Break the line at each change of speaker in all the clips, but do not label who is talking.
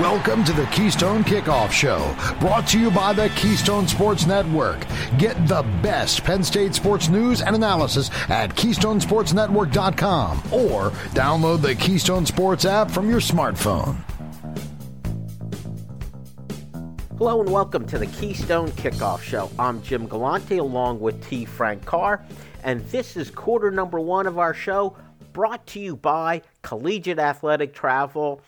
Welcome to the Keystone Kickoff Show, brought to you by the Keystone Sports Network. Get the best Penn State sports news and analysis at KeystonesportsNetwork.com or download the Keystone Sports app from your smartphone.
Hello and welcome to the Keystone Kickoff Show. I'm Jim Galante along with T. Frank Carr, and this is quarter number one of our show brought to you by Collegiate Athletic Travel.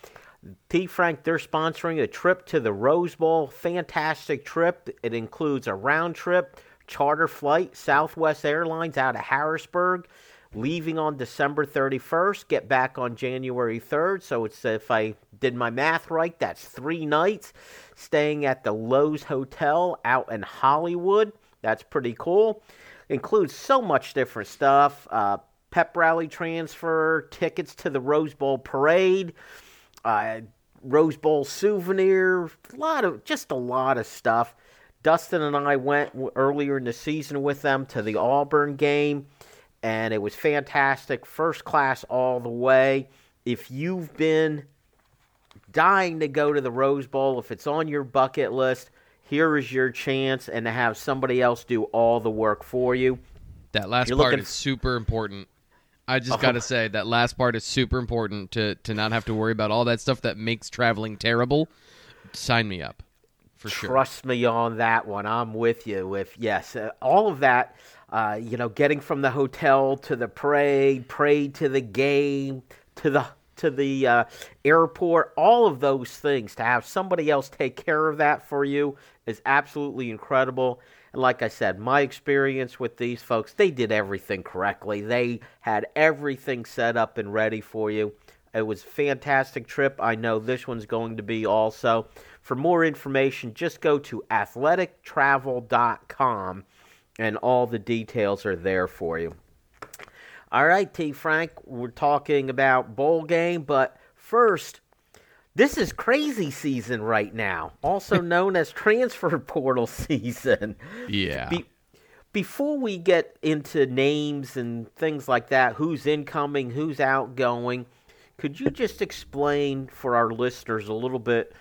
T. Frank, they're sponsoring a trip to the Rose Bowl. Fantastic trip. It includes a round trip charter flight, Southwest Airlines out of Harrisburg, leaving on December 31st, get back on January 3rd. So it's if I did my math right, that's three nights staying at the Loews Hotel out in Hollywood. That's pretty cool. Includes so much different stuff. Uh, pep rally transfer, tickets to the Rose Bowl parade uh, Rose Bowl souvenir, a lot of just a lot of stuff. Dustin and I went earlier in the season with them to the Auburn game, and it was fantastic, first class all the way. If you've been dying to go to the Rose Bowl, if it's on your bucket list, here is your chance, and to have somebody else do all the work for you.
That last You're part looking... is super important. I just got to say that last part is super important to to not have to worry about all that stuff that makes traveling terrible. Sign me up. For
sure. Trust me on that one. I'm with you. With yes, uh, all of that. Uh, you know, getting from the hotel to the parade, parade to the game, to the to the uh, airport, all of those things. To have somebody else take care of that for you is absolutely incredible. And like I said, my experience with these folks, they did everything correctly. They had everything set up and ready for you. It was a fantastic trip. I know this one's going to be also. For more information, just go to athletictravel.com and all the details are there for you. All right, T. Frank, we're talking about bowl game, but first, this is crazy season right now, also known as transfer portal season.
Yeah. Be-
before we get into names and things like that, who's incoming, who's outgoing, could you just explain for our listeners a little bit?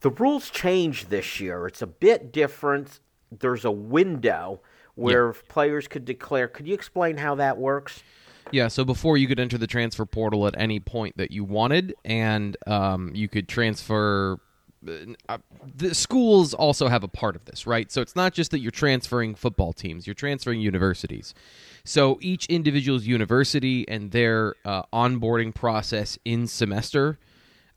The rules changed this year. It's a bit different. There's a window where yeah. players could declare. Could you explain how that works?
Yeah, so before you could enter the transfer portal at any point that you wanted, and um, you could transfer. Uh, the schools also have a part of this, right? So it's not just that you're transferring football teams; you're transferring universities. So each individual's university and their uh, onboarding process in semester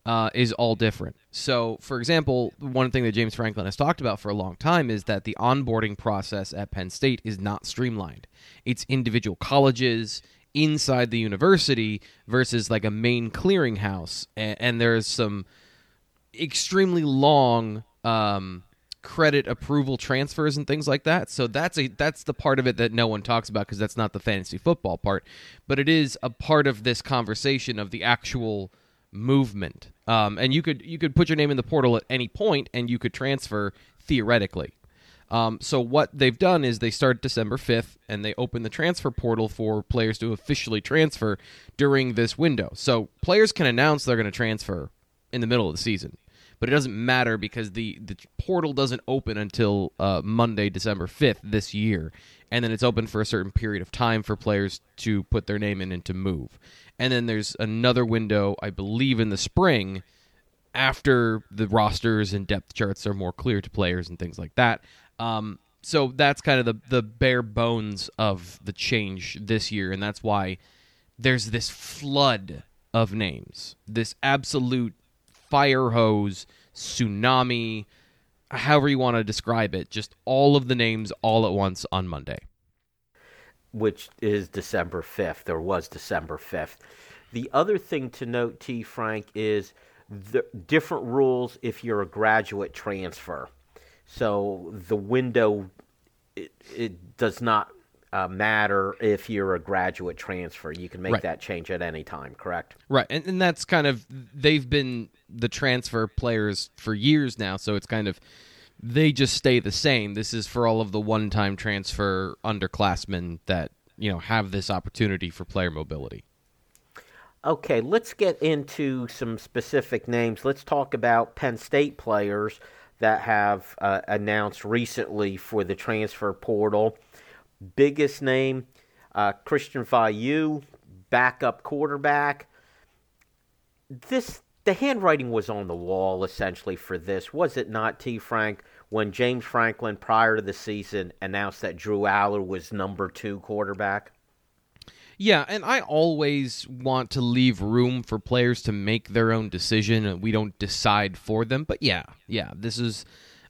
uh, is all different. So, for example, one thing that James Franklin has talked about for a long time is that the onboarding process at Penn State is not streamlined. It's individual colleges inside the university versus like a main clearinghouse, and, and there's some extremely long um, credit approval transfers and things like that. So that's a that's the part of it that no one talks about because that's not the fantasy football part, but it is a part of this conversation of the actual movement. Um, and you could you could put your name in the portal at any point, and you could transfer theoretically. Um, so what they've done is they start December 5th and they open the transfer portal for players to officially transfer during this window. So players can announce they're going to transfer in the middle of the season, but it doesn't matter because the the portal doesn't open until uh, Monday, December 5th this year, and then it's open for a certain period of time for players to put their name in and to move. And then there's another window, I believe, in the spring after the rosters and depth charts are more clear to players and things like that. Um, so that's kind of the the bare bones of the change this year, and that's why there's this flood of names, this absolute fire hose tsunami, however you want to describe it, just all of the names all at once on Monday.
Which is December 5th, or was December 5th. The other thing to note, T. Frank, is the different rules if you're a graduate transfer. So the window it, it does not uh, matter if you're a graduate transfer. You can make right. that change at any time, correct?
Right, and, and that's kind of they've been the transfer players for years now, so it's kind of they just stay the same. This is for all of the one-time transfer underclassmen that you know have this opportunity for player mobility.
Okay, let's get into some specific names. Let's talk about Penn State players that have uh, announced recently for the transfer portal. Biggest name, uh, Christian Veilleux, backup quarterback. This the handwriting was on the wall essentially for this, was it not, T. Frank? When James Franklin, prior to the season, announced that Drew Allar was number two quarterback.
Yeah, and I always want to leave room for players to make their own decision and we don't decide for them. But yeah, yeah, this is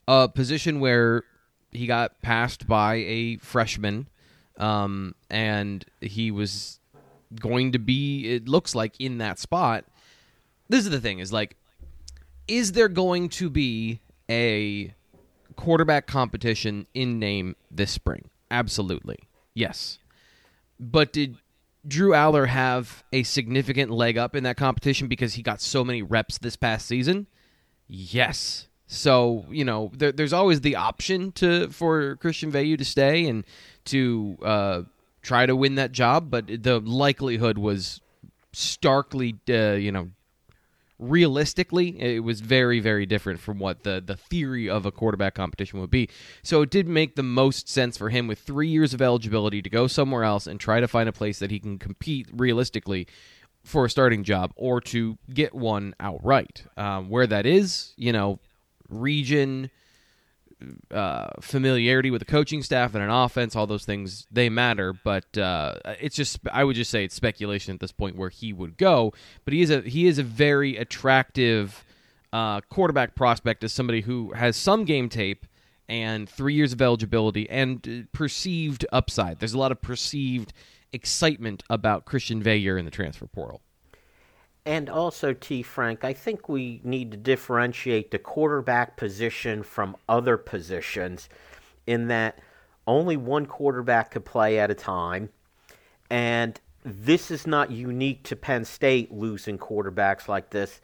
a position where he got passed by a freshman um, and he was going to be it looks like in that spot. This is the thing is like is there going to be a quarterback competition in name this spring? Absolutely. Yes. But did Drew Allar have a significant leg up in that competition because he got so many reps this past season? Yes. So you know, there, there's always the option to for Christian Veilleux to stay and to uh, try to win that job, but the likelihood was starkly, uh, you know, realistically, it was very, very different from what the, the theory of a quarterback competition would be. So it did make the most sense for him with three years of eligibility to go somewhere else and try to find a place that he can compete realistically for a starting job or to get one outright. Um, where that is, you know, region uh, familiarity with the coaching staff and an offense, all those things they matter. But uh, it's just I would just say it's speculation at this point where he would go. But he is a he is a very attractive uh, quarterback prospect as somebody who has some game tape and three years of eligibility and perceived upside. There's a lot of perceived excitement about Christian Veilleux in the transfer portal.
And also, T. Frank, I think we need to differentiate the quarterback position from other positions in that only one quarterback could play at a time. And this is not unique to Penn State losing quarterbacks like this.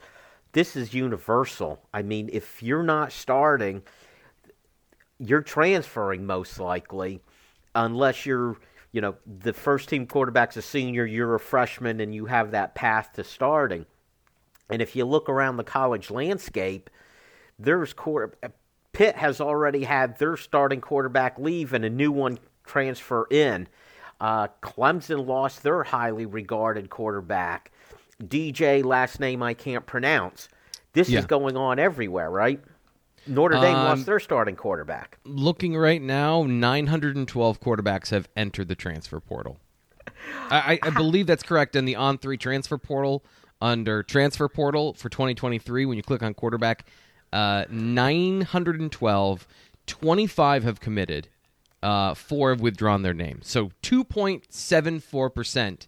This is universal. I mean, if you're not starting, you're transferring most likely, unless you're you know, the first team quarterback's a senior, you're a freshman, and you have that path to starting. And if you look around the college landscape, there's quarter, Pitt has already had their starting quarterback leave and a new one transfer in. Uh, Clemson lost their highly regarded quarterback. DJ, last name I can't pronounce. This yeah. is going on everywhere, right? Notre Dame um, lost their starting quarterback.
Looking right now, 912 quarterbacks have entered the transfer portal. I, I, believe that's correct. In the on three transfer portal, under transfer portal for 2023, when you click on quarterback, uh, 912, 25 have committed, uh, four have withdrawn their name. So 2.74%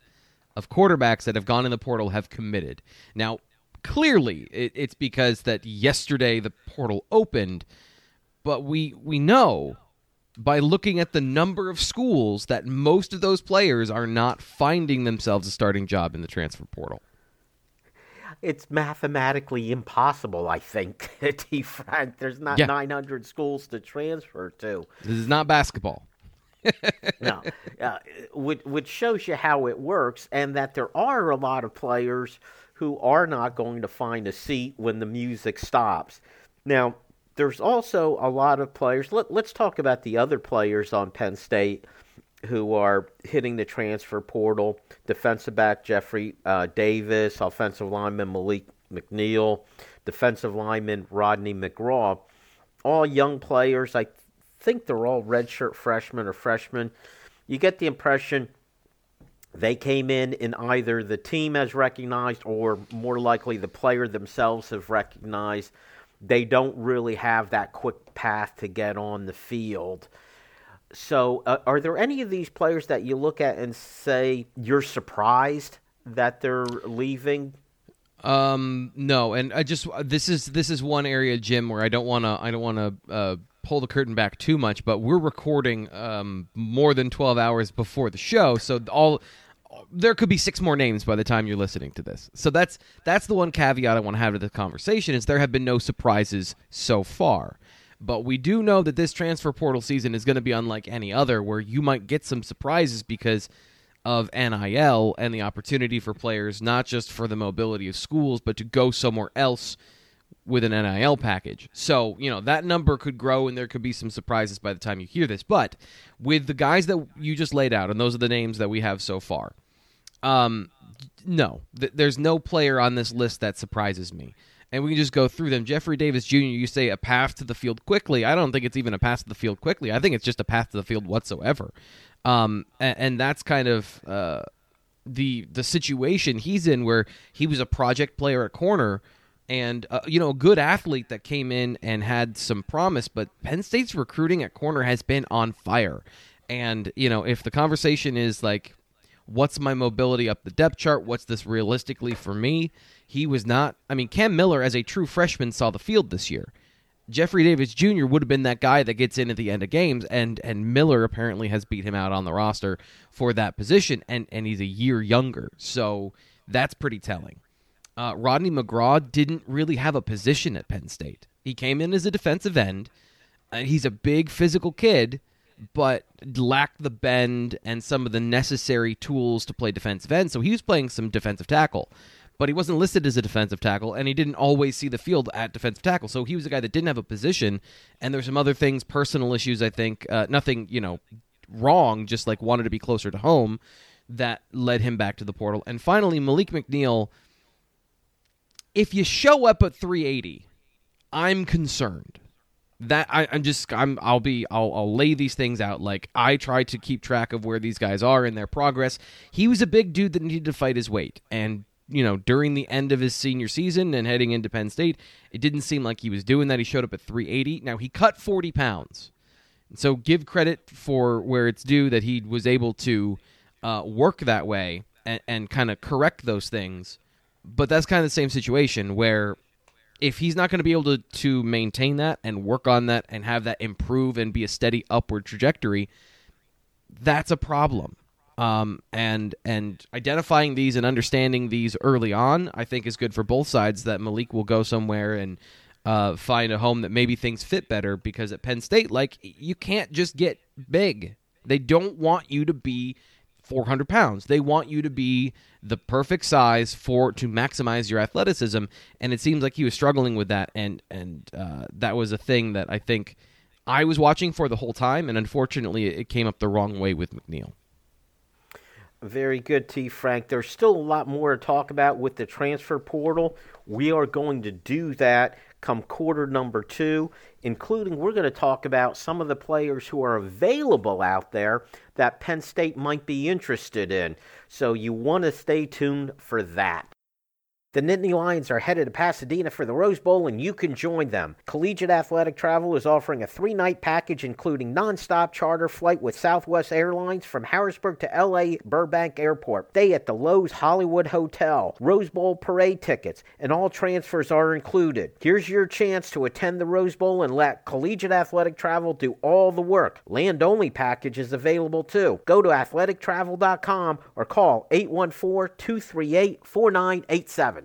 of quarterbacks that have gone in the portal have committed. Now, clearly it, it's because that yesterday the portal opened, but we we know by looking at the number of schools that most of those players are not finding themselves a starting job in the transfer portal.
It's mathematically impossible, I think, T. Frank. There's not yeah. 900 schools to transfer to.
This is not basketball.
no, uh, which, which shows you how it works, and that there are a lot of players who are not going to find a seat when the music stops. Now, there's also a lot of players. Let, us talk about the other players on Penn State who are hitting the transfer portal. Defensive back Jeffrey uh, Davis, offensive lineman Malik McNeil, defensive lineman Rodney McGraw. All young players. I think they're all redshirt freshmen or freshmen. You get the impression they came in in either the team has recognized or more likely the player themselves have recognized they don't really have that quick path to get on the field. So, uh, are there any of these players that you look at and say you're surprised that they're leaving?
Um, no, and I just this is this is one area, Jim, where I don't want to I don't want to uh, pull the curtain back too much, but we're recording um, more than twelve hours before the show, so all there could be six more names by the time you're listening to this. So that's that's the one caveat I want to have to the conversation is there have been no surprises so far. But we do know that this transfer portal season is going to be unlike any other where you might get some surprises because of NIL and the opportunity for players not just for the mobility of schools, but to go somewhere else with an NIL package. So, you know, that number could grow and there could be some surprises by the time you hear this. But with the guys that you just laid out, and those are the names that we have so far, um, no, th- there's no player on this list that surprises me. And we can just go through them. Jeffrey Davis Jr., you say a path to the field quickly. I don't think it's even a path to the field quickly. I think it's just a path to the field whatsoever. Um, and, and that's kind of uh, the the situation he's in, where he was a project player at corner, and uh, you know, a good athlete that came in and had some promise. But Penn State's recruiting at corner has been on fire, and you know, if the conversation is like, what's my mobility up the depth chart? What's this realistically for me? He was not. I mean, Cam Miller, as a true freshman, saw the field this year. Jeffrey Davis Jr. would have been that guy that gets in at the end of games, and and Miller apparently has beat him out on the roster for that position, and and he's a year younger, so that's pretty telling. Uh, Rodney McGraw didn't really have a position at Penn State. He came in as a defensive end, and he's a big physical kid, but lacked the bend and some of the necessary tools to play defensive end. So he was playing some defensive tackle but he wasn't listed as a defensive tackle, and he didn't always see the field at defensive tackle. So he was a guy that didn't have a position, and there's some other things, personal issues. I think uh, nothing, you know, wrong, just like wanted to be closer to home, that led him back to the portal. And finally, Malik McNeil. If you show up at 380, I'm concerned. That I, am just I'm I'll be I'll I'll lay these things out like I try to keep track of where these guys are in their progress. He was a big dude that needed to fight his weight, and you know, during the end of his senior season and heading into Penn State, it didn't seem like he was doing that. He showed up at 380. Now, he cut 40 pounds. So give credit for where it's due that he was able to uh, work that way and, and kind of correct those things. But that's kind of the same situation where if he's not going to be able to, to maintain that and work on that and have that improve and be a steady upward trajectory, that's a problem. Um, and and identifying these and understanding these early on, I think is good for both sides. That Malik will go somewhere and uh, find a home that maybe things fit better. Because at Penn State, like you can't just get big. They don't want you to be 400 pounds. They want you to be the perfect size for to maximize your athleticism. And it seems like he was struggling with that, and and uh, that was a thing that I think I was watching for the whole time. And unfortunately, it came up the wrong way with McNeil.
Very good, T. Frank. There's still a lot more to talk about with the transfer portal. We are going to do that come quarter number two, including we're going to talk about some of the players who are available out there that Penn State might be interested in. So you want to stay tuned for that. The Nittany Lions are headed to Pasadena for the Rose Bowl, and you can join them. Collegiate Athletic Travel is offering a three night package including nonstop charter flight with Southwest Airlines from Harrisburg to LA Burbank Airport, stay at the Loews Hollywood Hotel, Rose Bowl parade tickets, and all transfers are included. Here's your chance to attend the Rose Bowl and let Collegiate Athletic Travel do all the work. Land only package is available too. Go to athletictravel.com or call 814 238 4987.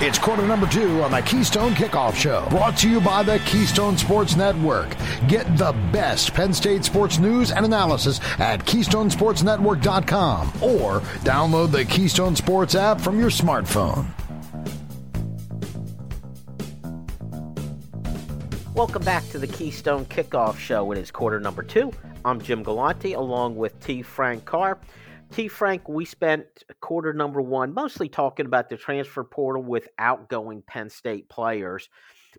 It's quarter number two on the Keystone Kickoff Show, brought to you by the Keystone Sports Network. Get the best Penn State sports news and analysis at KeystonesportsNetwork.com or download the Keystone Sports app from your smartphone.
Welcome back to the Keystone Kickoff Show. It is quarter number two. I'm Jim Galante along with T. Frank Carr. T. Frank, we spent quarter number one mostly talking about the transfer portal with outgoing Penn State players.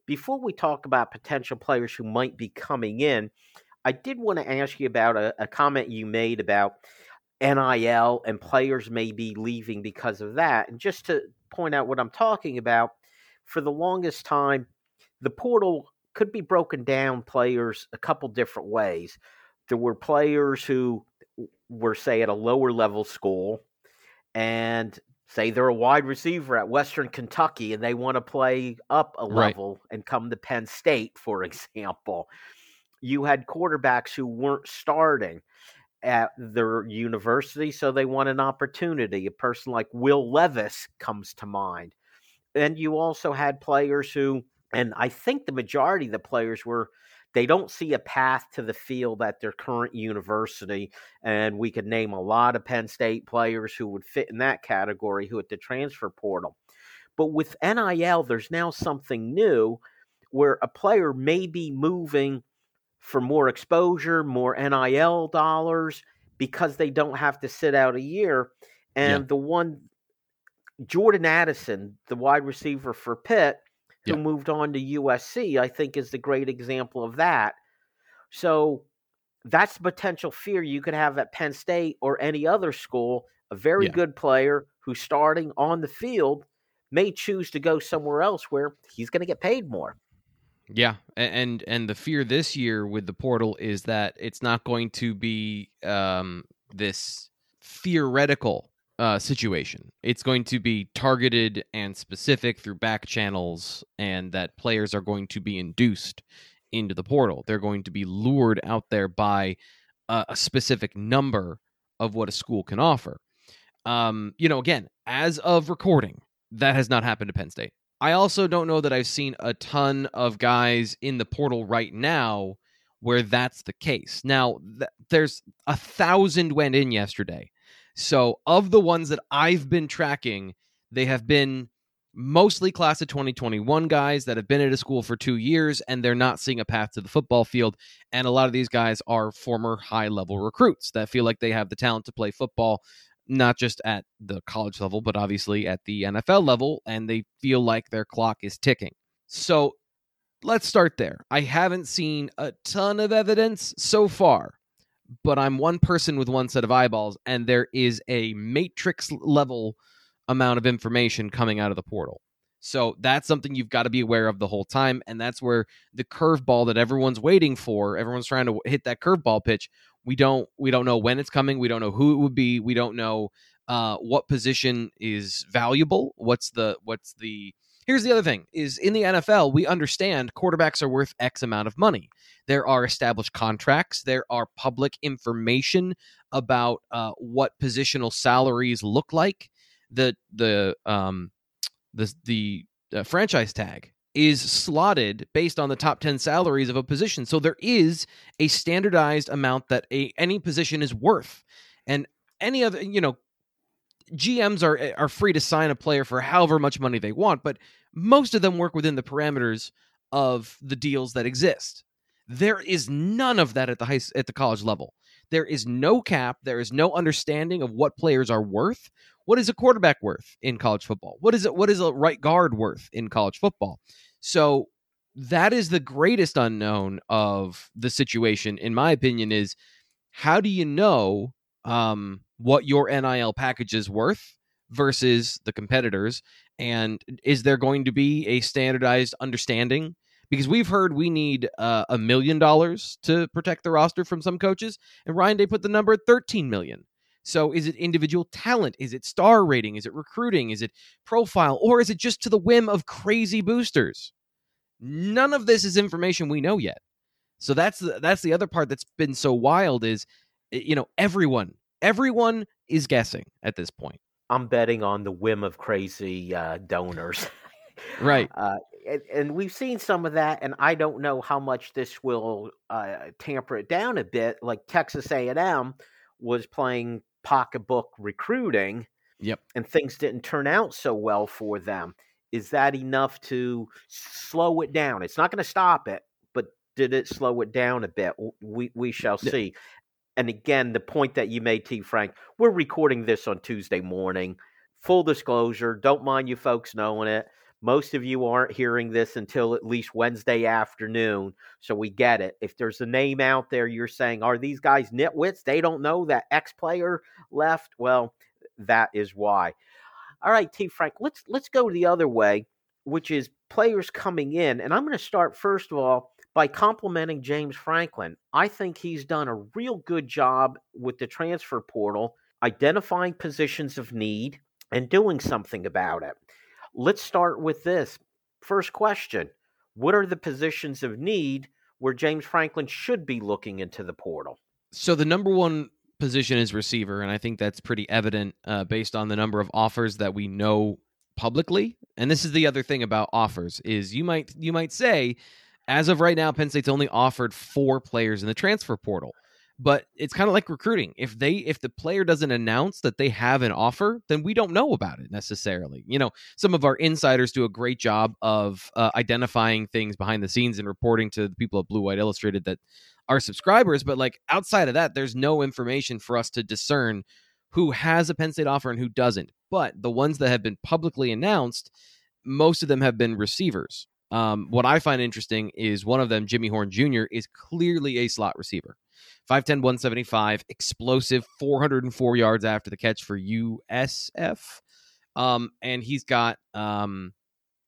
Before we talk about potential players who might be coming in, I did want to ask you about a, a comment you made about NIL and players may be leaving because of that. And just to point out what I'm talking about, for the longest time, the portal could be broken down players a couple different ways. There were players who were say at a lower level school and say they're a wide receiver at Western Kentucky and they want to play up a level right. and come to Penn State, for example. You had quarterbacks who weren't starting at their university, so they want an opportunity. A person like Will Levis comes to mind. And you also had players who, and I think the majority of the players were they don't see a path to the field at their current university. And we could name a lot of Penn State players who would fit in that category who at the transfer portal. But with NIL, there's now something new where a player may be moving for more exposure, more NIL dollars because they don't have to sit out a year. And yeah. the one, Jordan Addison, the wide receiver for Pitt, who moved on to USC, I think is the great example of that. So that's potential fear you could have at Penn State or any other school. A very yeah. good player who's starting on the field may choose to go somewhere else where he's going to get paid more.
Yeah, and and the fear this year with the portal is that it's not going to be um, this theoretical uh, situation. It's going to be targeted and specific through back channels, and that players are going to be induced into the portal. They're going to be lured out there by a, specific number of what a school can offer. Um, you know, again, as of recording, that has not happened to Penn State. I also don't know that I've seen a ton of guys in the portal right now where that's the case. Now, th- there's a thousand went in yesterday so, of the ones that I've been tracking, they have been mostly class of 2021 guys that have been at a school for two years and they're not seeing a path to the football field. And a lot of these guys are former high level recruits that feel like they have the talent to play football, not just at the college level, but obviously at the NFL level. And they feel like their clock is ticking. So let's start there. I haven't seen a ton of evidence so far but I'm one person with one set of eyeballs, and there is a matrix level amount of information coming out of the portal. So that's something you've got to be aware of the whole time. And that's where the curveball that everyone's waiting for, everyone's trying to hit that curveball pitch. We don't we don't know when it's coming. We don't know who it would be. We don't know uh, what position is valuable. What's the what's the Here's the other thing is in the NFL, we understand quarterbacks are worth X amount of money. There are established contracts. There are public information about uh, what positional salaries look like. The the um the the uh, franchise tag is slotted based on the top 10 salaries of a position. So there is a standardized amount that a any position is worth. And any other, you know, GMs are eh, are free to sign a player for however much money they want, but most of them work within the parameters of the deals that exist. There is none of that at the high at the college level. There is no cap. There is no understanding of what players are worth. What is a quarterback worth in college football? What is it? What is a right guard worth in college football? So that is the greatest unknown of the situation, in my opinion. Is how do you know um, what your NIL package is worth versus the competitors? And is there going to be a standardized understanding? Because we've heard we need uh, a million dollars to protect the roster from some coaches, and Ryan Day put the number at 13 million. So is it individual talent? Is it star rating? Is it recruiting? Is it profile? Or is it just to the whim of crazy boosters? None of this is information we know yet. So that's the, that's the other part that's been so wild is you know, everyone, everyone is guessing at this point.
I'm betting on the whim of crazy uh, donors.
right.
Uh, and, and, we've seen some of that, and I don't know how much this will uh, tamper it down a bit. Like Texas A&M was playing pocketbook recruiting,
yep,
and things didn't turn out so well for them. Is that enough to slow it down? It's not going to stop it, but did it slow it down a bit? We we shall see. And again, the point that you made, T. Frank, we're recording this on Tuesday morning. Full disclosure, don't mind you folks knowing it. Most of you aren't hearing this until at least Wednesday afternoon, so we get it. If there's a name out there you're saying, are these guys nitwits? They don't know that X player left? Well, that is why. All right, T. Frank, let's let's go the other way, which is players coming in, and I'm going to start first of all by complimenting James Franklin. I think he's done a real good job with the transfer portal, identifying positions of need and doing something about it. Let's start with this. First question What are the positions of need where James Franklin should be looking into the portal?
So, the number one position is receiver, and I think that's pretty evident uh, based on the number of offers that we know publicly. And this is the other thing about offers is you might you might say as of right now, Penn State's only offered four players in the transfer portal. But it's kind of like recruiting. If they if the player doesn't announce that they have an offer, then we don't know about it necessarily. You know, some of our insiders do a great job of uh, identifying things behind the scenes and reporting to the people at Blue White Illustrated that are subscribers. But like outside of that, there's no information for us to discern who has a Penn State offer and who doesn't. But the ones that have been publicly announced, most of them have been receivers. Um, what I find interesting is one of them, Jimmy Horn Jr., is clearly a slot receiver. 5'10, 175, explosive, 404 yards after the catch for USF. Um, and he's got, um,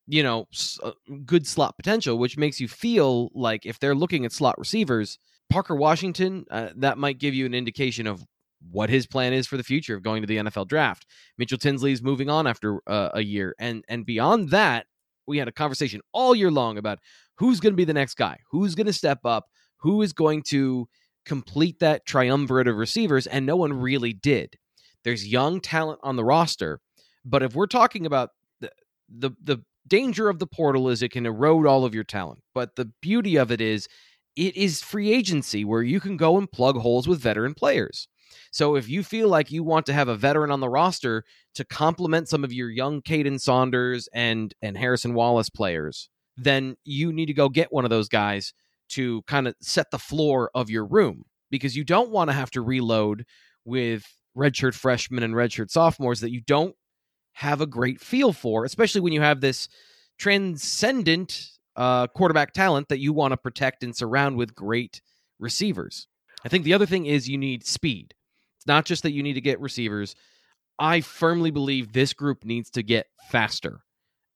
you know, uh, good slot potential, which makes you feel like if they're looking at slot receivers, Parker Washington, uh, that might give you an indication of what his plan is for the future of going to the NFL draft. Mitchell Tinsley is moving on after uh, a year, and and beyond that, we had a conversation all year long about who's going to be the next guy, who's going to step up, who is going to complete that triumvirate of receivers, and no one really did. There's young talent on the roster, but if we're talking about the the, the danger of the portal is it can erode all of your talent. But the beauty of it is it is free agency where you can go and plug holes with veteran players. So if you feel like you want to have a veteran on the roster to complement some of your young Caden Saunders and and Harrison Wallace players, then you need to go get one of those guys to kind of set the floor of your room because you don't want to have to reload with redshirt freshmen and redshirt sophomores that you don't have a great feel for, especially when you have this transcendent uh, quarterback talent that you want to protect and surround with great receivers. I think the other thing is you need speed. Not just that you need to get receivers. I firmly believe this group needs to get faster.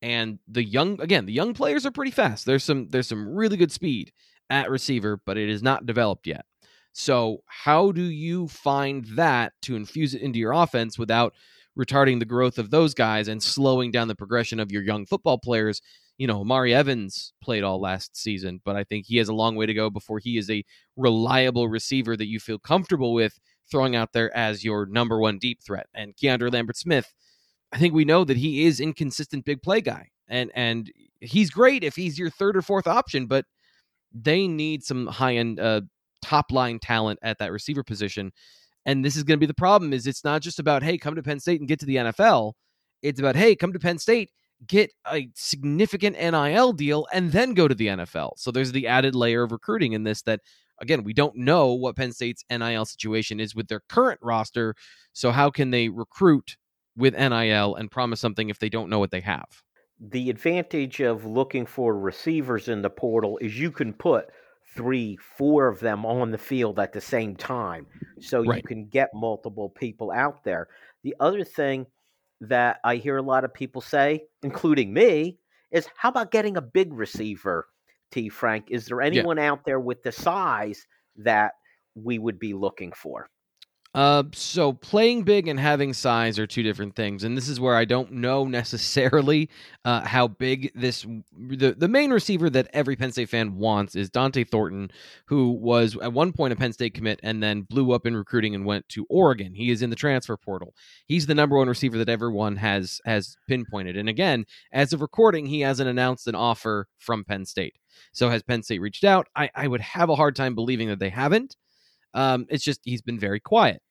And the young again, the young players are pretty fast. There's some there's some really good speed at receiver, but it is not developed yet. So, how do you find that to infuse it into your offense without retarding the growth of those guys and slowing down the progression of your young football players you know, Mari Evans played all last season, but I think he has a long way to go before he is a reliable receiver that you feel comfortable with throwing out there as your number one deep threat. And Keandre Lambert Smith, I think we know that he is inconsistent big play guy. And and he's great if he's your third or fourth option, but they need some high end uh, top line talent at that receiver position. And this is going to be the problem is it's not just about hey, come to Penn State and get to the NFL. It's about hey, come to Penn State get a significant NIL deal and then go to the NFL. So there's the added layer of recruiting in this that again, we don't know what Penn State's NIL situation is with their current roster. So how can they recruit with NIL and promise something if they don't know what they have?
The advantage of looking for receivers in the portal is you can put three, four of them on the field at the same time. So right. you can get multiple people out there. The other thing that I hear a lot of people say, including me, is how about getting a big receiver, T. Frank? Is there anyone yeah. out there with the size that we would be looking for?
Uh, so playing big and having size are two different things, and this is where I don't know necessarily uh, how big this. The the main receiver that every Penn State fan wants is Dont'e Thornton, who was at one point a Penn State commit and then blew up in recruiting and went to Oregon. He is in the transfer portal. He's the number one receiver that everyone has has pinpointed. And again, as of recording, he hasn't announced an offer from Penn State. So has Penn State reached out? I, I would have a hard time believing that they haven't. Um, it's just he's been very quiet.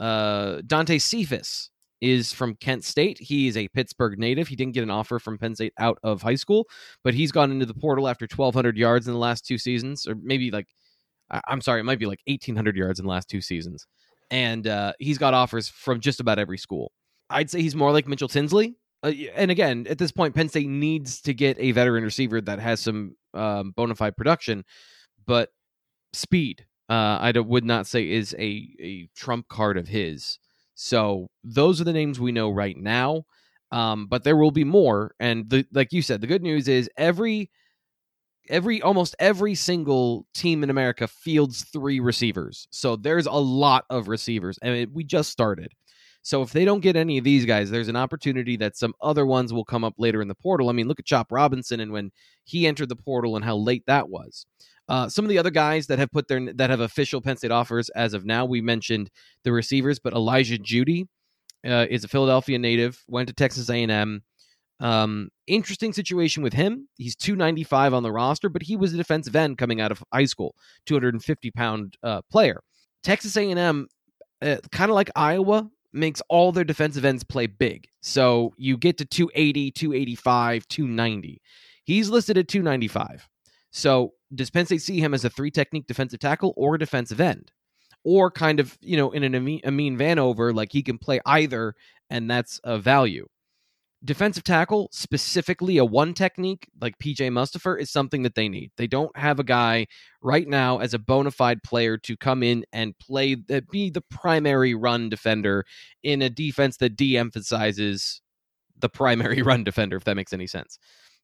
Uh, Dante Cephas is from Kent State. He is a Pittsburgh native. He didn't get an offer from Penn State out of high school, but he's gone into the portal after 1,200 yards in the last two seasons, or maybe like, I'm sorry, it might be like 1,800 yards in the last two seasons. And uh, he's got offers from just about every school. I'd say he's more like Mitchell Tinsley. Uh, and again, at this point, Penn State needs to get a veteran receiver that has some um, bona fide production, but speed uh, I would not say is a, a trump card of his. So those are the names we know right now. Um, but there will be more. And the, like you said, the good news is every every almost every single team in America fields three receivers. So there's a lot of receivers. I and mean, we just started. So if they don't get any of these guys, there's an opportunity that some other ones will come up later in the portal. I mean, look at Chop Robinson and when he entered the portal and how late that was. Uh, some of the other guys that have put their that have official Penn State offers as of now, we mentioned the receivers, but Elijah Jeudy uh, is a Philadelphia native, went to Texas A&M. Um, interesting situation with him. He's 295 on the roster, but he was a defensive end coming out of high school, 250 pound uh, player. Texas A&M, uh, kind of like Iowa, makes all their defensive ends play big. So you get to 280, 285, 290. He's listed at 295. So does Penn State see him as a three technique defensive tackle or a defensive end? Or kind of, you know, in an Amin Vanover, like he can play either, and that's a value. Defensive tackle, specifically a one technique like PJ Mustipher, is something that they need. They don't have a guy right now as a bona fide player to come in and play, that be the primary run defender in a defense that de emphasizes the primary run defender, if that makes any sense.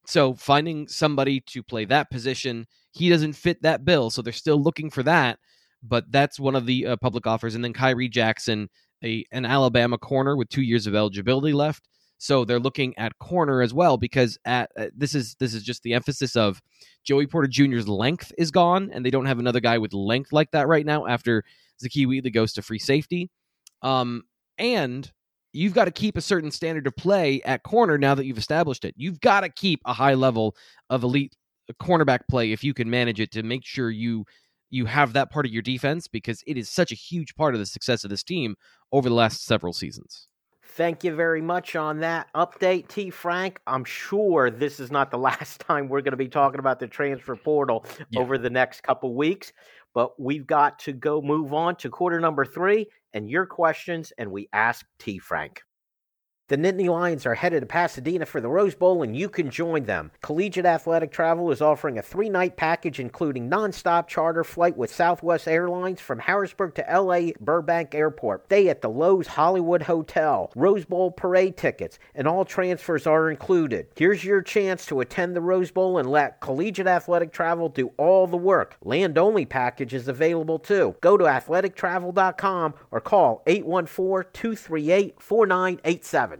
So finding somebody to play that position, he doesn't fit that bill. So they're still looking for that. But that's one of the uh, public offers. And then Khyree Jackson, a an Alabama corner with two years of eligibility left. So they're looking at corner as well because at uh, this is this is just the emphasis of Joey Porter Jr.'s length is gone, and they don't have another guy with length like that right now after Zakee Wheatley goes to free safety. Um, and you've got to keep a certain standard of play at corner now that you've established it. You've got to keep a high level of elite cornerback play if you can manage it to make sure you you have that part of your defense because it is such a huge part of the success of this team over the last several seasons.
Thank you very much on that update, T. Frank. I'm sure this is not the last time we're going to be talking about the transfer portal yeah. over the next couple weeks, but we've got to go move on to quarter number three and your questions, and we ask T. Frank. The Nittany Lions are headed to Pasadena for the Rose Bowl, and you can join them. Collegiate Athletic Travel is offering a three night package including nonstop charter flight with Southwest Airlines from Harrisburg to LA Burbank Airport, stay at the Loews Hollywood Hotel, Rose Bowl parade tickets, and all transfers are included. Here's your chance to attend the Rose Bowl and let Collegiate Athletic Travel do all the work. Land only package is available too. Go to athletictravel.com or call 814 238 4987.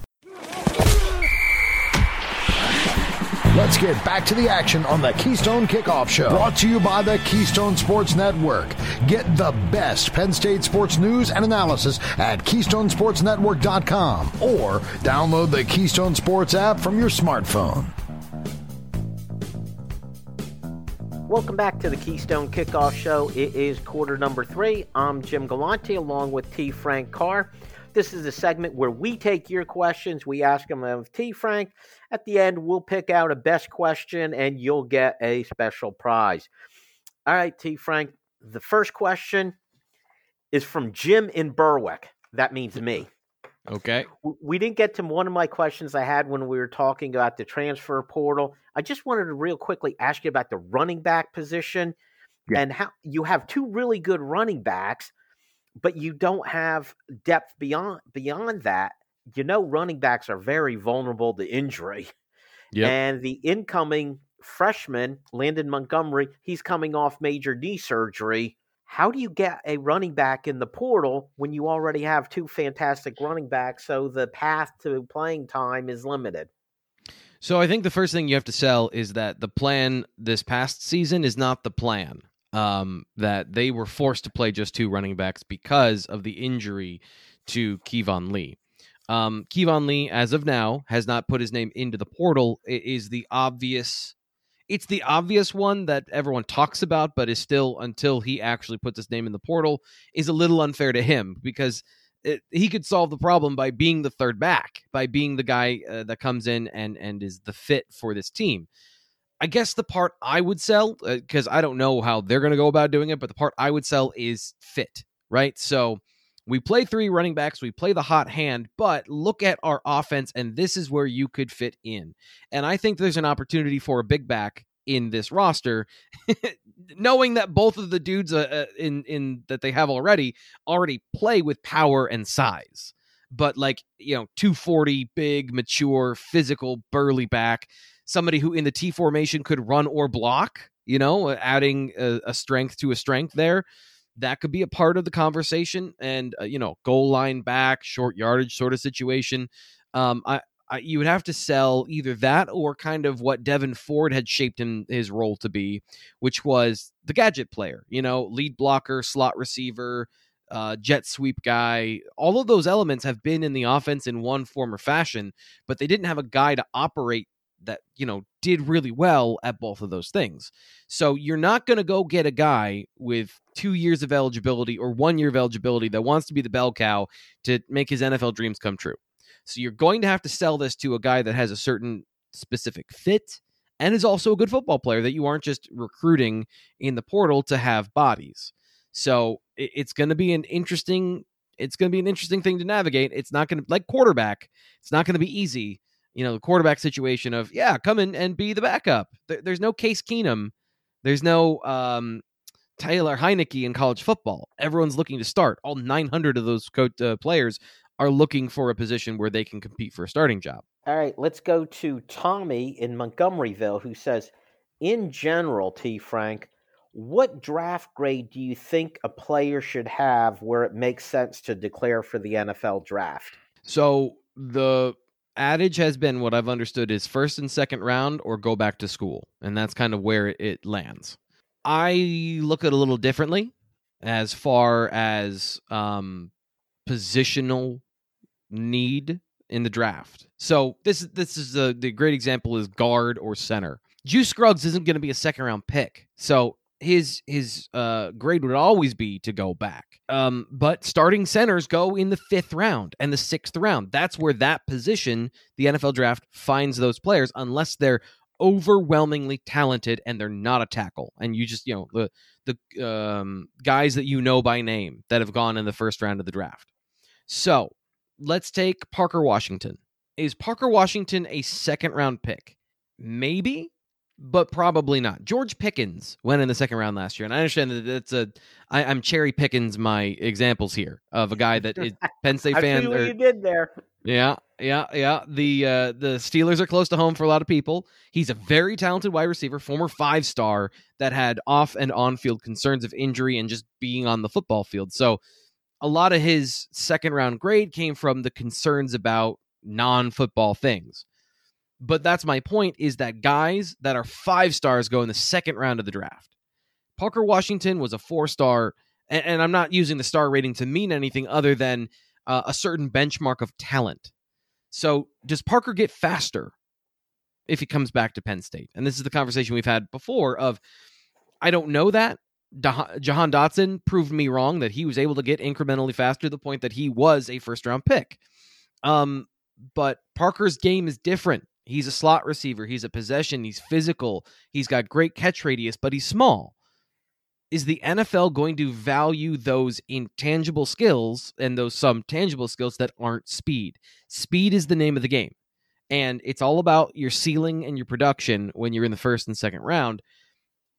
Let's get back to the action on the Keystone Kickoff Show. Brought to you by the Keystone Sports Network. Get the best Penn State sports news and analysis at KeystonesportsNetwork.com or download the Keystone Sports app from your smartphone.
Welcome back to the Keystone Kickoff Show. It is quarter number three. I'm Jim Galante along with T. Frank Carr. This is a segment where we take your questions, we ask them of T. Frank. At the end, we'll pick out a best question and you'll get a special prize. All right, T. Frank, the first question is from Jim in Berwick. That means me.
Okay.
We didn't get to one of my questions I had when we were talking about the transfer portal. I just wanted to real quickly ask you about the running back position yeah. and how you have two really good running backs, but you don't have depth beyond beyond that. You know, running backs are very vulnerable to injury. Yep. And the incoming freshman, London Montgomery, he's coming off major knee surgery how do you get a running back in the portal when you already have two fantastic running backs so the path to playing time is limited
so i think the first thing you have to sell is that the plan this past season is not the plan um, that they were forced to play just two running backs because of the injury to Keyvone Lee. Um, Keyvone Lee, as of now, has not put his name into the portal. It is the obvious it's the obvious one that everyone talks about, but is still until he actually puts his name in the portal is a little unfair to him because it, he could solve the problem by being the third back, by being the guy uh, that comes in and and is the fit for this team. I guess the part I would sell because uh, I don't know how they're going to go about doing it, but the part I would sell is fit, right? So we play three running backs, we play the hot hand, but look at our offense, and this is where you could fit in. And I think there's an opportunity for a big back in this roster, knowing that both of the dudes uh, uh, in in that they have already already play with power and size. But like you know, 240, big, mature, physical, burly back, somebody who in the T formation could run or block. You know, adding a, a strength to a strength there that could be a part of the conversation and uh, you know goal line back short yardage sort of situation um, I, I, you would have to sell either that or kind of what Devyn Ford had shaped him his role to be, which was the gadget player, you know, lead blocker, slot receiver, uh, jet sweep guy. All of those elements have been in the offense in one form or fashion, but they didn't have a guy to operate that you know did really well at both of those things. So you're not going to go get a guy with 2 years of eligibility or 1 year of eligibility that wants to be the bell cow to make his NFL dreams come true. So you're going to have to sell this to a guy that has a certain specific fit and is also a good football player that you aren't just recruiting in the portal to have bodies. So it's going to be an interesting it's going to be an interesting thing to navigate. It's not going to like quarterback. It's not going to be easy you know, the quarterback situation of, yeah, come in and be the backup. There, there's no Case Keenum. There's no um, Taylor Heinicke in college football. Everyone's looking to start. All 900 of those co- uh, players are looking for a position where they can compete for a starting job.
All right, let's go to Tommy in Montgomeryville who says, in general, T. Frank, what draft grade do you think a player should have where it makes sense to declare for the NFL draft?
So the adage has been what I've understood is first and second round or go back to school. And that's kind of where it lands. I look at it a little differently as far as um, positional need in the draft. So this this is a, the great example is guard or center. Juice Scruggs isn't going to be a second round pick. So his his uh, grade would always be to go back. Um, but starting centers go in the fifth round and the sixth round. That's where that position, the NFL draft, finds those players unless they're overwhelmingly talented and they're not a tackle. And you just you know the the um, guys that you know by name that have gone in the first round of the draft. So let's take Parker Washington. Is Parker Washington a second round pick? Maybe but probably not. George Pickens went in the second round last year, and I understand that it's a. I, I'm cherry Pickens my examples here of a guy that is Penn State
I
fan. or-
you did there.
yeah, yeah, yeah. The uh, the Steelers are close to home for a lot of people. He's a very talented wide receiver, former five star that had off and on field concerns of injury and just being on the football field. So a lot of his second round grade came from the concerns about non football things. But that's my point is that guys that are five stars go in the second round of the draft. Parker Washington was a four star, and, and I'm not using the star rating to mean anything other than uh, a certain benchmark of talent. So does Parker get faster if he comes back to Penn State? And this is the conversation we've had before of I don't know that. Jahan Dotson proved me wrong that he was able to get incrementally faster to the point that he was a first round pick. Um, but Parker's game is different. He's a slot receiver. He's a possession. He's physical. He's got great catch radius, but he's small. Is the NFL going to value those intangible skills and those some tangible skills that aren't speed? Speed is the name of the game. And it's all about your ceiling and your production when you're in the first and second round.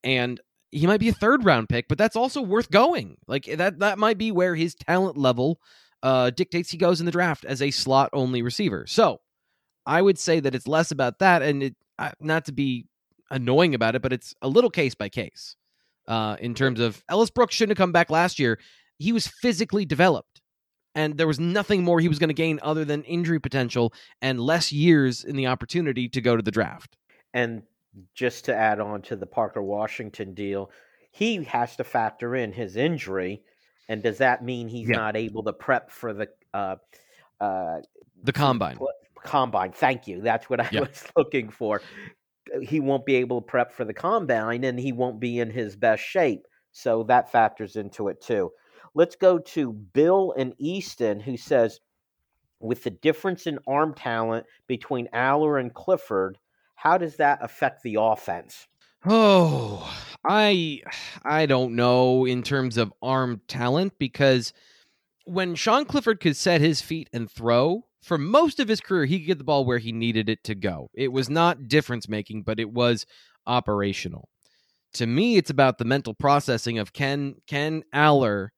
And he might be a third round pick, but that's also worth going. Like that that might be where his talent level uh, dictates he goes in the draft as a slot only receiver. So I would say that it's less about that, and it uh, not to be annoying about it, but it's a little case by case. Uh, in terms of Ellis Brooks shouldn't have come back last year. He was physically developed, and there was nothing more he was going to gain other than injury potential and less years in the opportunity to go to the draft.
And just to add on to the Parker Washington deal, he has to factor in his injury. And does that mean he's
Yeah.
not able to prep for the uh, uh,
The combine.
Combine? Thank you. That's what I
Yeah.
was looking for. He won't be able to prep for the combine, and he won't be in his best shape. So that factors into it too. Let's go to Bill and Easton, who says, with the difference in arm talent between Allar and Clifford, how does that affect the offense?
Oh, I I don't know in terms of arm talent because when Sean Clifford could set his feet and throw, for most of his career he could get the ball where he needed it to go. It was not difference making, but it was operational. To me, it's about the mental processing of can can Allar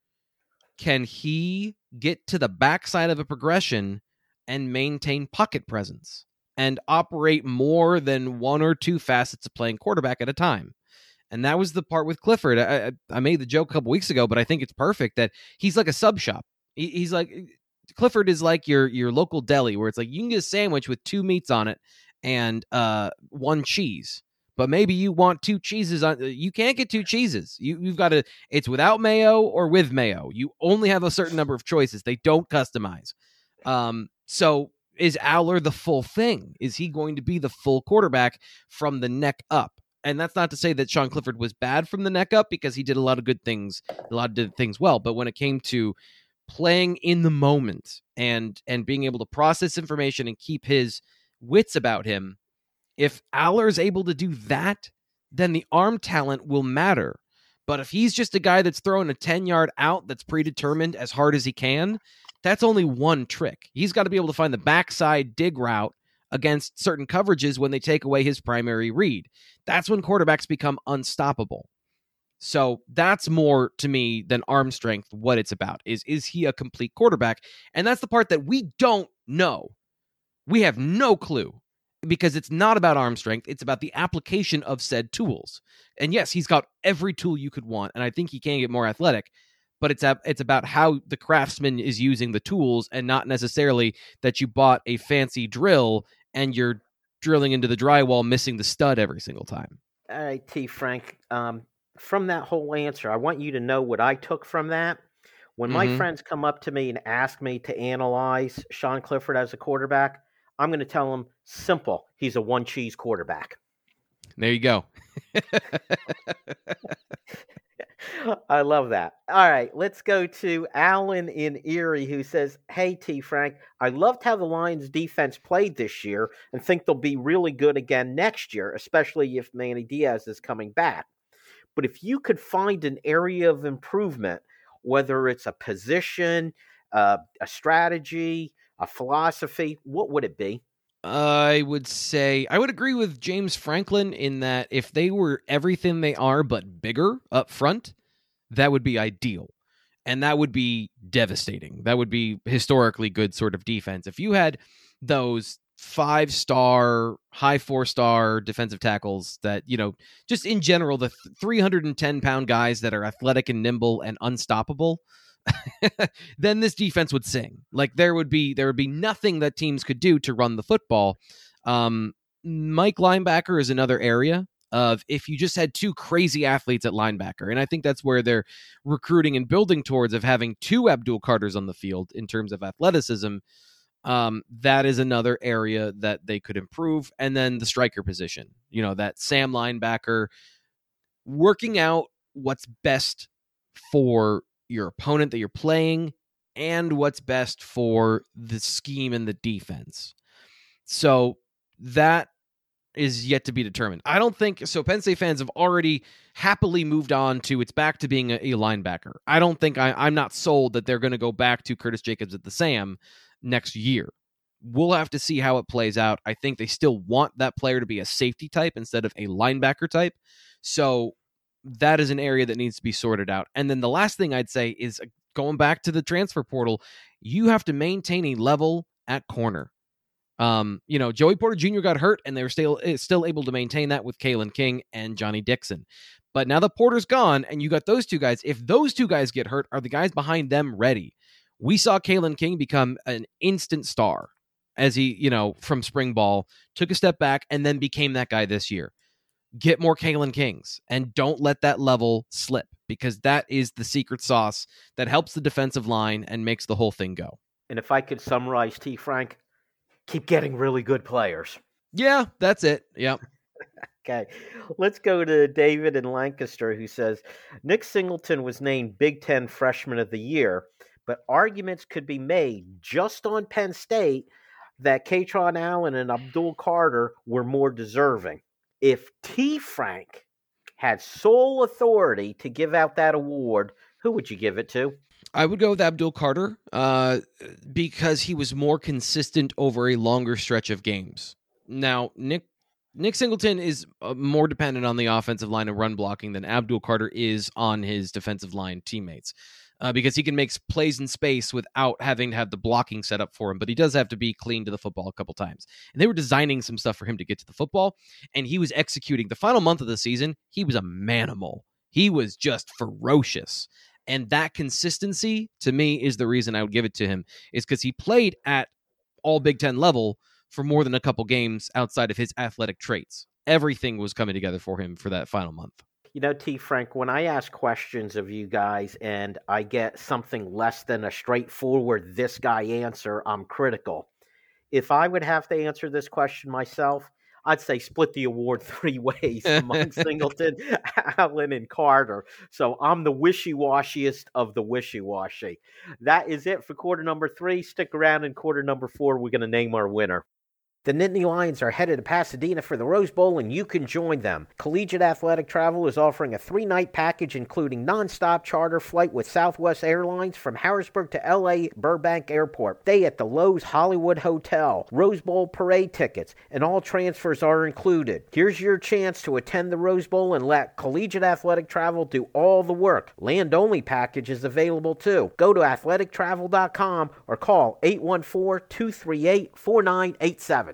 can he get to the backside of a progression and maintain pocket presence and operate more than one or two facets of playing quarterback at a time. And that was the part with Clifford. I, I, made the joke a couple weeks ago, but I think it's perfect that he's like a sub shop. He, he's like Clifford is like your your local deli where it's like you can get a sandwich with two meats on it and uh, one cheese. But maybe you want two cheeses on you can't get two cheeses. You you've got to it's without mayo or with mayo. You only have a certain number of choices. They don't customize. Um so is Allar the full thing? Is he going to be the full quarterback from the neck up? And that's not to say that Sean Clifford was bad from the neck up because he did a lot of good things, a lot of things well. But when it came to playing in the moment and and being able to process information and keep his wits about him, if Allar's able to do that, then the arm talent will matter. But if he's just a guy that's throwing a 10 yard out that's predetermined as hard as he can, that's only one trick. He's got to be able to find the backside dig route against certain coverages when they take away his primary read. That's when quarterbacks become unstoppable. So that's more to me than arm strength what it's about. Is is he a complete quarterback? And that's the part that we don't know. We have no clue because it's not about arm strength, it's about the application of said tools. And yes, he's got every tool you could want and I think he can get more athletic but it's it's about how the craftsman is using the tools and not necessarily that you bought a fancy drill and you're drilling into the drywall missing the stud every single time.
All right, T. Frank. Um, from that whole answer, I want you to know what I took from that. When my
Mhm.
friends come up to me and ask me to analyze Sean Clifford as a quarterback, I'm going to tell them simple. He's a one cheese quarterback.
There you go.
I love that. All right, let's go to Alan in Erie who says, Hey, T. Frank, I loved how the Lions defense played this year and think they'll be really good again next year, especially if Manny Diaz is coming back. But if you could find an area of improvement, whether it's a position, uh, a strategy, a philosophy, what would it be?
I would say I would agree with James Franklin in that if they were everything they are but bigger up front, that would be ideal. And that would be devastating. That would be historically good sort of defense. If you had those five star, high four star defensive tackles that, you know, just in general, the 310 pound guys that are athletic and nimble and unstoppable, then this defense would sing. Like there would be there would be nothing that teams could do to run the football. Um, Mike linebacker is another area of if you just had two crazy athletes at linebacker, and I think that's where they're recruiting and building towards of having two Abdul Carters on the field in terms of athleticism. Um, that is another area that they could improve, and then the striker position. You know that Sam linebacker working out what's best for your opponent that you're playing and what's best for the scheme and the defense. So that is yet to be determined. I don't think so. Penn State fans have already happily moved on to it's back to being a, a linebacker. I don't think I, I'm not sold that they're going to go back to Curtis Jacobs at the Sam next year. We'll have to see how it plays out. I think they still want that player to be a safety type instead of a linebacker type. So that is an area that needs to be sorted out. And then the last thing I'd say is uh, going back to the transfer portal, you have to maintain a level at corner. Um, you know, Joey Porter Jr. got hurt, and they were still eh, still able to maintain that with Kalen King and Johnny Dixon. But now the Porter's gone, and you got those two guys. If those two guys get hurt, are the guys behind them ready? We saw Kalen King become an instant star as he, you know, from spring ball, took a step back, and then became that guy this year get more Kalen Kings and don't let that level slip because that is the secret sauce that helps the defensive line and makes the whole thing go.
And if I could summarize T Frank, keep getting really good players.
Yeah, that's it. Yep.
okay. Let's go to David in Lancaster who says Nick Singleton was named Big Ten Freshman of the Year, but arguments could be made just on Penn State that Kaytron Allen and Abdul Carter were more deserving if T. Frank had sole authority to give out that award, who would you give it to?
I would go with Abdul Carter uh, because he was more consistent over a longer stretch of games. Now, Nick Nick Singleton is uh, more dependent on the offensive line and run blocking than Abdul Carter is on his defensive line teammates uh, because he can make plays in space without having to have the blocking set up for him. But he does have to be clean to the football a couple times. And they were designing some stuff for him to get to the football, and he was executing. The final month of the season, he was a manimal. He was just ferocious. And that consistency, to me, is the reason I would give it to him, is because he played at all Big Ten level for more than a couple games outside of his athletic traits. Everything was coming together for him for that final month.
You know, T. Frank, when I ask questions of you guys and I get something less than a straightforward this guy answer, I'm critical. If I would have to answer this question myself, I'd say split the award three ways among Singleton, Allen, and Carter. So I'm the wishy washiest of the wishy washy. That is it for quarter number three. Stick around in quarter number four. We're going to name our winner. The Nittany Lions are headed to Pasadena for the Rose Bowl, and you can join them. Collegiate Athletic Travel is offering a three night package including nonstop charter flight with Southwest Airlines from Harrisburg to LA Burbank Airport, stay at the Loews Hollywood Hotel, Rose Bowl parade tickets, and all transfers are included. Here's your chance to attend the Rose Bowl and let Collegiate Athletic Travel do all the work. Land only package is available too. Go to athletictravel.com or call 814 238 4987.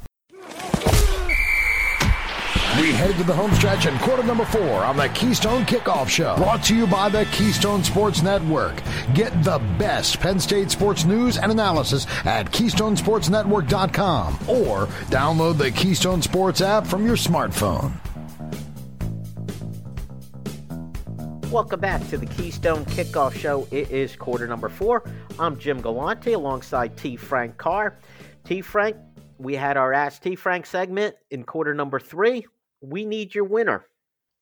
We head to the home stretch in quarter number four on the Keystone Kickoff Show. Brought to you by the Keystone Sports Network. Get the best Penn State sports news and analysis at KeystonesportsNetwork.com or download the Keystone Sports app from your smartphone.
Welcome back to the Keystone Kickoff Show. It is quarter number four. I'm Jim Galante alongside T. Frank Carr. T. Frank, we had our Ask T. Frank segment in quarter number three. We need your winner.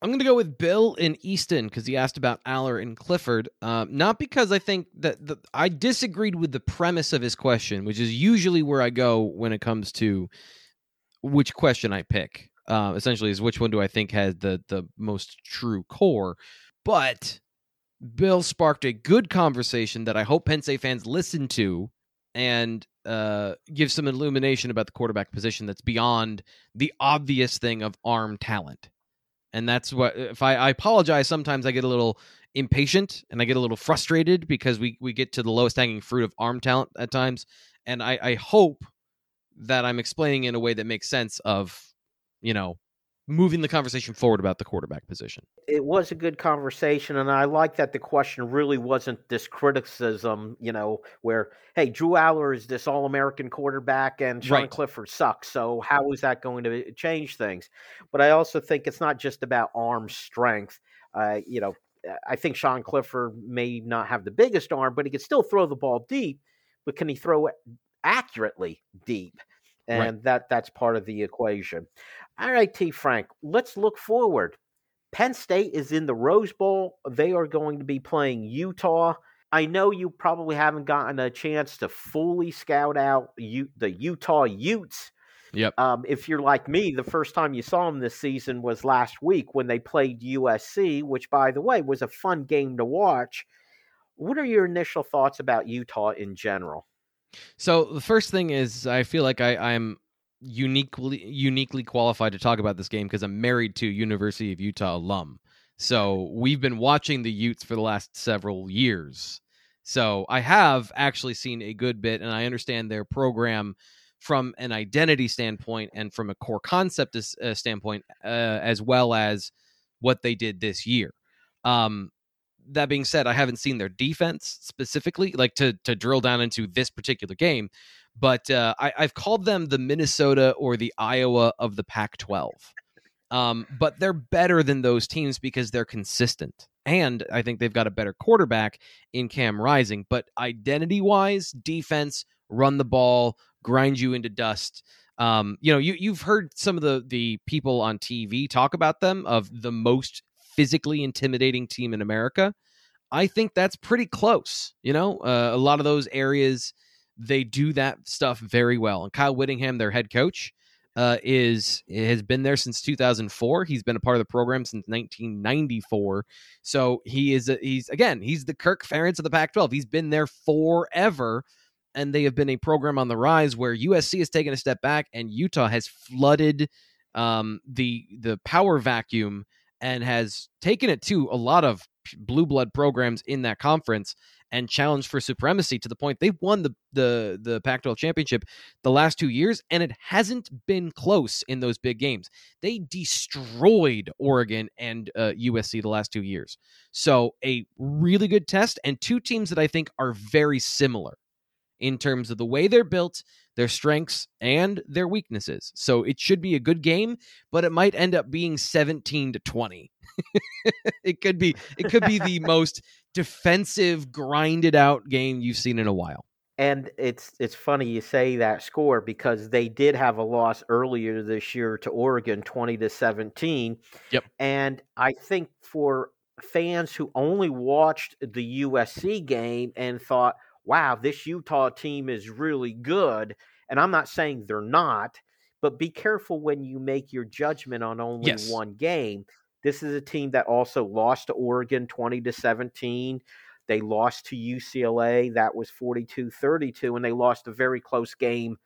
I'm going to go with Bill in Easton because he asked about Allar and Clifford. Um, not because I think that the, I disagreed with the premise of his question, which is usually where I go when it comes to which question I pick. Uh, essentially, is which one do I think has the the most true core? But Bill sparked a good conversation that I hope Penn State fans listen to and uh, give some illumination about the quarterback position that's beyond the obvious thing of arm talent. And that's what if I, I apologize sometimes I get a little impatient and I get a little frustrated because we we get to the lowest hanging fruit of arm talent at times. And I, I hope that I'm explaining in a way that makes sense of, you know, moving the conversation forward about the quarterback position.
It was a good conversation, and I like that the question really wasn't this criticism, you know, where, hey, Drew Allar is this all American quarterback and Sean right. Clifford sucks. So, how is that going to change things? But I also think it's not just about arm strength. Uh, you know, I think Sean Clifford may not have the biggest arm, but he can still throw the ball deep. But can he throw it accurately deep? And right. that that's part of the equation. All right, T. Frank, let's look forward. Penn State is in the Rose Bowl. They are going to be playing Utah. I know you probably haven't gotten a chance to fully scout out U- the Utah Utes.
Yep.
Um, if you're like me, the first time you saw them this season was last week when they played USC, which, by the way, was a fun game to watch. What are your initial thoughts about Utah in general?
So the first thing is, I feel like I, I'm uniquely uniquely qualified to talk about this game because I'm married to University of Utah alum. So we've been watching the Utes for the last several years. So I have actually seen a good bit, and I understand their program from an identity standpoint and from a core concept uh, standpoint, uh, as well as what they did this year. Um, that being said, I haven't seen their defense specifically, like to to drill down into this particular game. But uh, I, have called them the Minnesota or the Iowa of the Pac-12. Um, but they're better than those teams because they're consistent, and I think they've got a better quarterback in Cam Rising. But identity-wise, defense, run the ball, grind you into dust. Um, you know, you you've heard some of the the people on TV talk about them of the most physically intimidating team in America. I think that's pretty close. You know, uh, a lot of those areas they do that stuff very well. And Kyle Whittingham, their head coach, uh, is has been there since 2004. He's been a part of the program since 1994. So he is a, he's again he's the Kirk Ferentz of the Pac-12. He's been there forever, and they have been a program on the rise where USC has taken a step back and Utah has flooded um, the the power vacuum and has taken it to a lot of blue blood programs in that conference and challenged for supremacy to the point they've won the the the Pac-12 championship the last two years, and it hasn't been close in those big games. They destroyed Oregon and uh, USC the last two years. So a really good test, and two teams that I think are very similar in terms of the way they're built their strengths and their weaknesses. So it should be a good game, but it might end up being 17 to 20. it could be it could be the most defensive grinded out game you've seen in a while.
And it's it's funny you say that score because they did have a loss earlier this year to Oregon 20 to 17.
Yep.
And I think for fans who only watched the USC game and thought wow, this Utah team is really good. And I'm not saying they're not, but be careful when you make your judgment on only
Yes.
one game. This is a team that also lost to Oregon 20 to 17. They lost to UCLA, that was 42 32, and they lost a very close game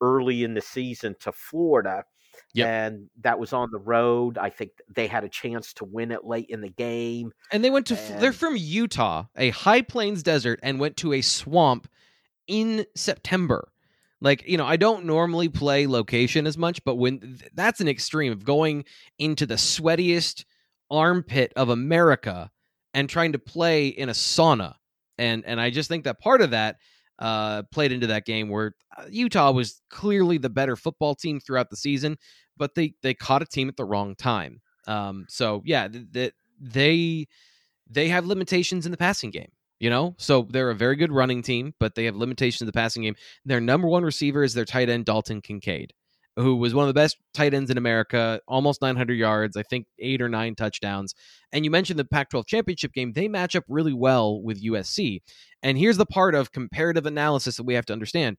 early in the season to Florida.
Yep.
And that was on the road. I think they had a chance to win it late in the game.
And they went to they're from Utah, a high plains desert, and went to a swamp in September. Like you know, I don't normally play location as much, but when that's an extreme of going into the sweatiest armpit of America and trying to play in a sauna, and and I just think that part of that uh, played into that game where uh, Utah was clearly the better football team throughout the season, but they they caught a team at the wrong time. Um, so yeah, th- th- they they have limitations in the passing game. You know, so they're a very good running team, but they have limitations in the passing game. Their number one receiver is their tight end Dalton Kincaid, who was one of the best tight ends in America, almost 900 yards, I think eight or nine touchdowns. And you mentioned the Pac-12 championship game; they match up really well with USC. And here's the part of comparative analysis that we have to understand: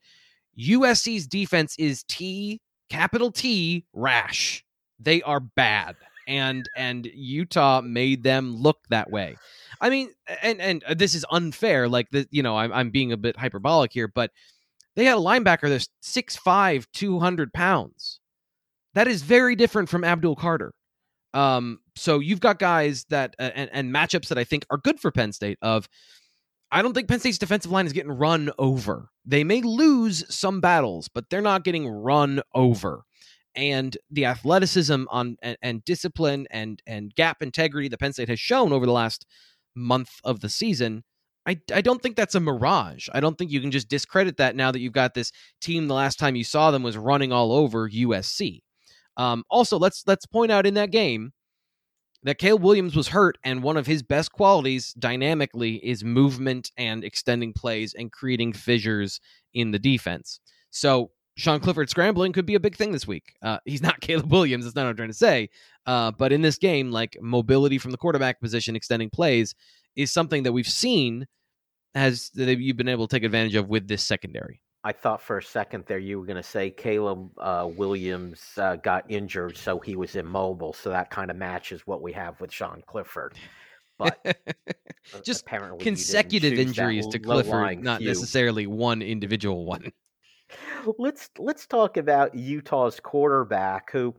USC's defense is T capital T rash. They are bad, and and Utah made them look that way. I mean, and and this is unfair. Like the, you know, I'm I'm being a bit hyperbolic here, but they had a linebacker that's 6'5", 200 pounds. That is very different from Abdul Carter. Um, so you've got guys that uh, and, and matchups that I think are good for Penn State. Of I don't think Penn State's defensive line is getting run over. They may lose some battles, but they're not getting run over. And the athleticism on and, and discipline and and gap integrity that Penn State has shown over the last month of the season, I, I don't think that's a mirage. I don't think you can just discredit that now that you've got this team. The last time you saw them was running all over USC. Um, also, let's let's point out in that game that Caleb Williams was hurt, and one of his best qualities dynamically is movement and extending plays and creating fissures in the defense. So Sean Clifford scrambling could be a big thing this week. Uh, he's not Caleb Williams. That's not what I'm trying to say. Uh, but in this game, like mobility from the quarterback position, extending plays is something that we've seen has that you've been able to take advantage of with this secondary.
I thought for a second there you were going to say Caleb uh, Williams uh, got injured, so he was immobile. So that kind of matches what we have with Sean Clifford. But
Just
apparently
Consecutive injuries to Clifford, not necessarily one individual one.
Let's let's talk about Utah's quarterback, who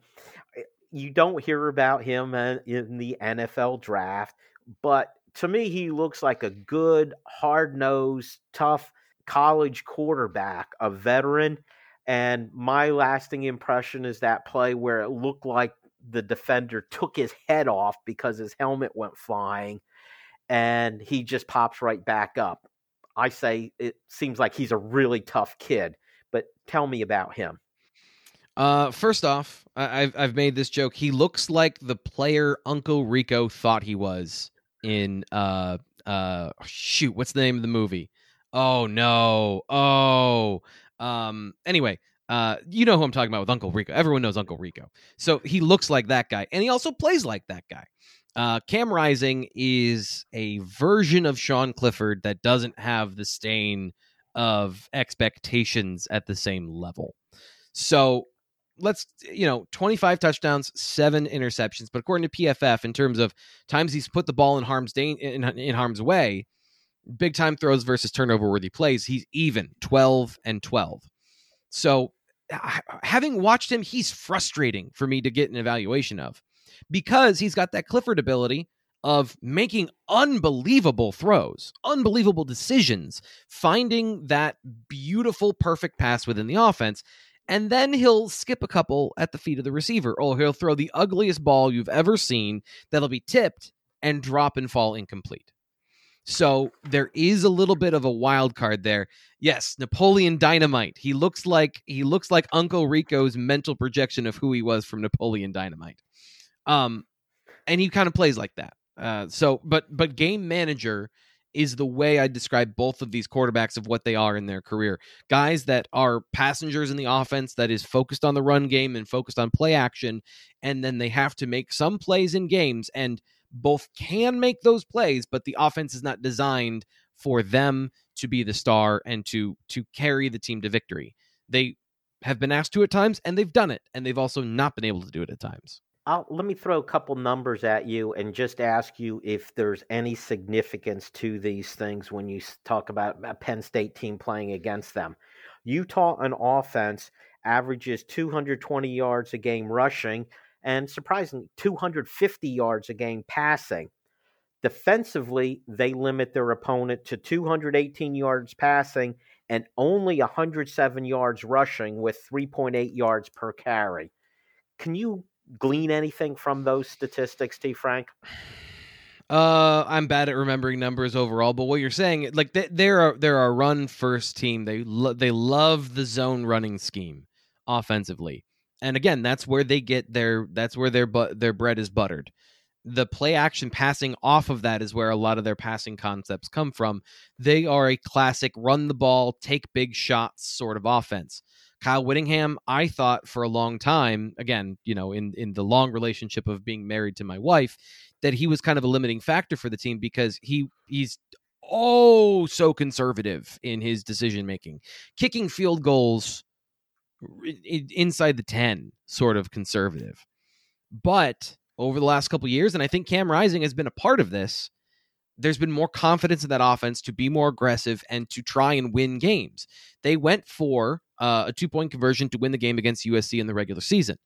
eh, you don't hear about him uh, in the NFL draft, but to me he looks like a good, hard nosed, tough college quarterback, a veteran. And my lasting impression is that play where it looked like the defender took his head off because his helmet went flying and he just pops right back up. I say it seems like he's a really tough kid, but tell me about him.
Uh, first off, I- I've I've made this joke. He looks like the player Uncle Rico thought he was in uh uh shoot, what's the name of the movie? Oh no. Oh. Um anyway, uh you know who I'm talking about with Uncle Rico. Everyone knows Uncle Rico. So he looks like that guy and he also plays like that guy. Uh Cam Rising is a version of Sean Clifford that doesn't have the stain of expectations at the same level. So let's you know 25 touchdowns seven interceptions but according to pff in terms of times he's put the ball in harm's da- in, in harm's way big time throws versus turnover worthy plays he's even 12 and 12 so having watched him he's frustrating for me to get an evaluation of because he's got that clifford ability of making unbelievable throws unbelievable decisions finding that beautiful perfect pass within the offense and then he'll skip a couple at the feet of the receiver, or he'll throw the ugliest ball you've ever seen that'll be tipped and drop and fall incomplete. So there is a little bit of a wild card there. Yes, Napoleon Dynamite. He looks like he looks like Uncle Rico's mental projection of who he was from Napoleon Dynamite. Um, and he kind of plays like that. Uh, so, but but game manager is the way I describe both of these quarterbacks of what they are in their career. Guys that are passengers in the offense that is focused on the run game and focused on play action, and then they have to make some plays in games and both can make those plays, but the offense is not designed for them to be the star and to to carry the team to victory. They have been asked to at times, and they've done it, and they've also not been able to do it at times.
I'll, let me throw a couple numbers at you and just ask you if there's any significance to these things when you talk about a Penn State team playing against them. Utah on offense averages 220 yards a game rushing and surprisingly 250 yards a game passing. Defensively, they limit their opponent to 218 yards passing and only 107 yards rushing with 3.8 yards per carry. Can you glean anything from those statistics, T. Frank?
Uh, I'm bad at remembering numbers overall, but what you're saying, like they, they're a, they're a run first team. They lo- they love the zone running scheme offensively, and again, that's where they get their that's where their but their bread is buttered. The play action passing off of that is where a lot of their passing concepts come from. They are a classic run the ball, take big shots sort of offense. Kyle Whittingham, I thought for a long time, again, you know, in in the long relationship of being married to my wife, that he was kind of a limiting factor for the team because he he's oh so conservative in his decision making, kicking field goals inside the 10, sort of conservative. But over the last couple years and I think Cam Rising has been a part of this, there's been more confidence in that offense to be more aggressive and to try and win games. They went for uh, a two point conversion to win the game against USC in the regular season,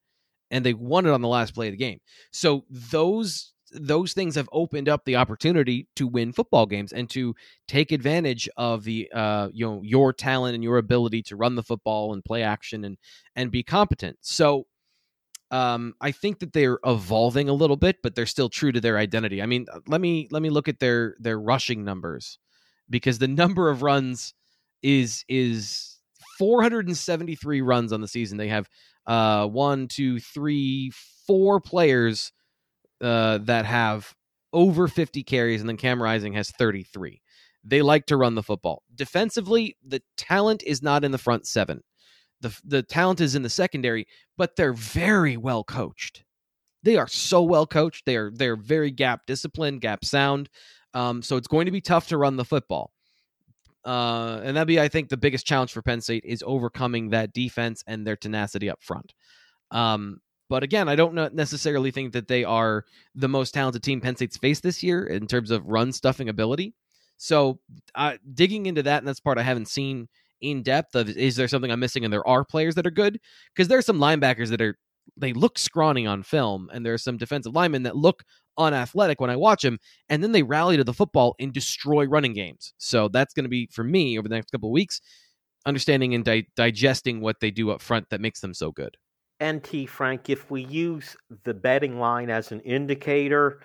and they won it on the last play of the game. So those those things have opened up the opportunity to win football games and to take advantage of the uh, you know your talent and your ability to run the football and play action and and be competent. So um, I think that they're evolving a little bit, but they're still true to their identity. I mean, let me let me look at their their rushing numbers because the number of runs is is 473 runs on the season. They have uh, one, two, three, four players uh, that have over 50 carries, and then Cam Rising has 33. They like to run the football. Defensively, the talent is not in the front seven. The, the talent is in the secondary, but they're very well coached. They are so well coached. They are they're very gap disciplined, gap sound. Um, so it's going to be tough to run the football. Uh, and that'd be, I think, the biggest challenge for Penn State is overcoming that defense and their tenacity up front. Um, but again, I don't necessarily think that they are the most talented team Penn State's faced this year in terms of run stuffing ability. So uh, digging into that, and that's part I haven't seen in depth of is there something I'm missing? And there are players that are good because there are some linebackers that are they look scrawny on film, and there are some defensive linemen that look unathletic when I watch them, and then they rally to the football and destroy running games. So that's going to be for me over the next couple weeks, understanding and di- digesting what they do up front that makes them so good.
NT Frank, if we use the betting line as an indicator,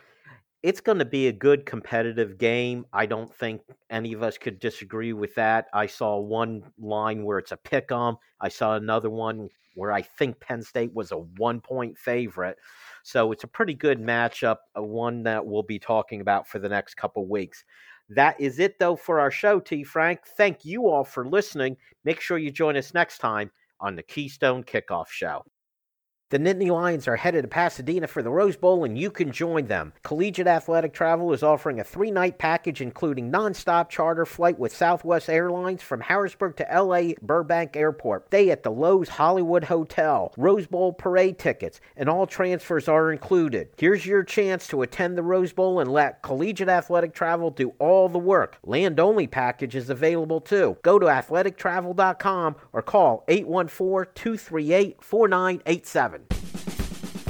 it's going to be a good competitive game. I don't think any of us could disagree with that. I saw one line where it's a pick 'em. I saw another one where I think Penn State was a one point favorite. So it's a pretty good matchup, uh, one that we'll be talking about for the next couple weeks. That is it, though, for our show, T. Frank. Thank you all for listening. Make sure you join us next time on the Keystone Kickoff Show. The Nittany Lions are headed to Pasadena for the Rose Bowl, and you can join them. Collegiate Athletic Travel is offering a three night package including nonstop charter flight with Southwest Airlines from Harrisburg to LA Burbank Airport, stay at the Loews Hollywood Hotel, Rose Bowl parade tickets, and all transfers are included. Here's your chance to attend the Rose Bowl and let Collegiate Athletic Travel do all the work. Land only package is available too. Go to athletictravel.com or call 814 238 4987.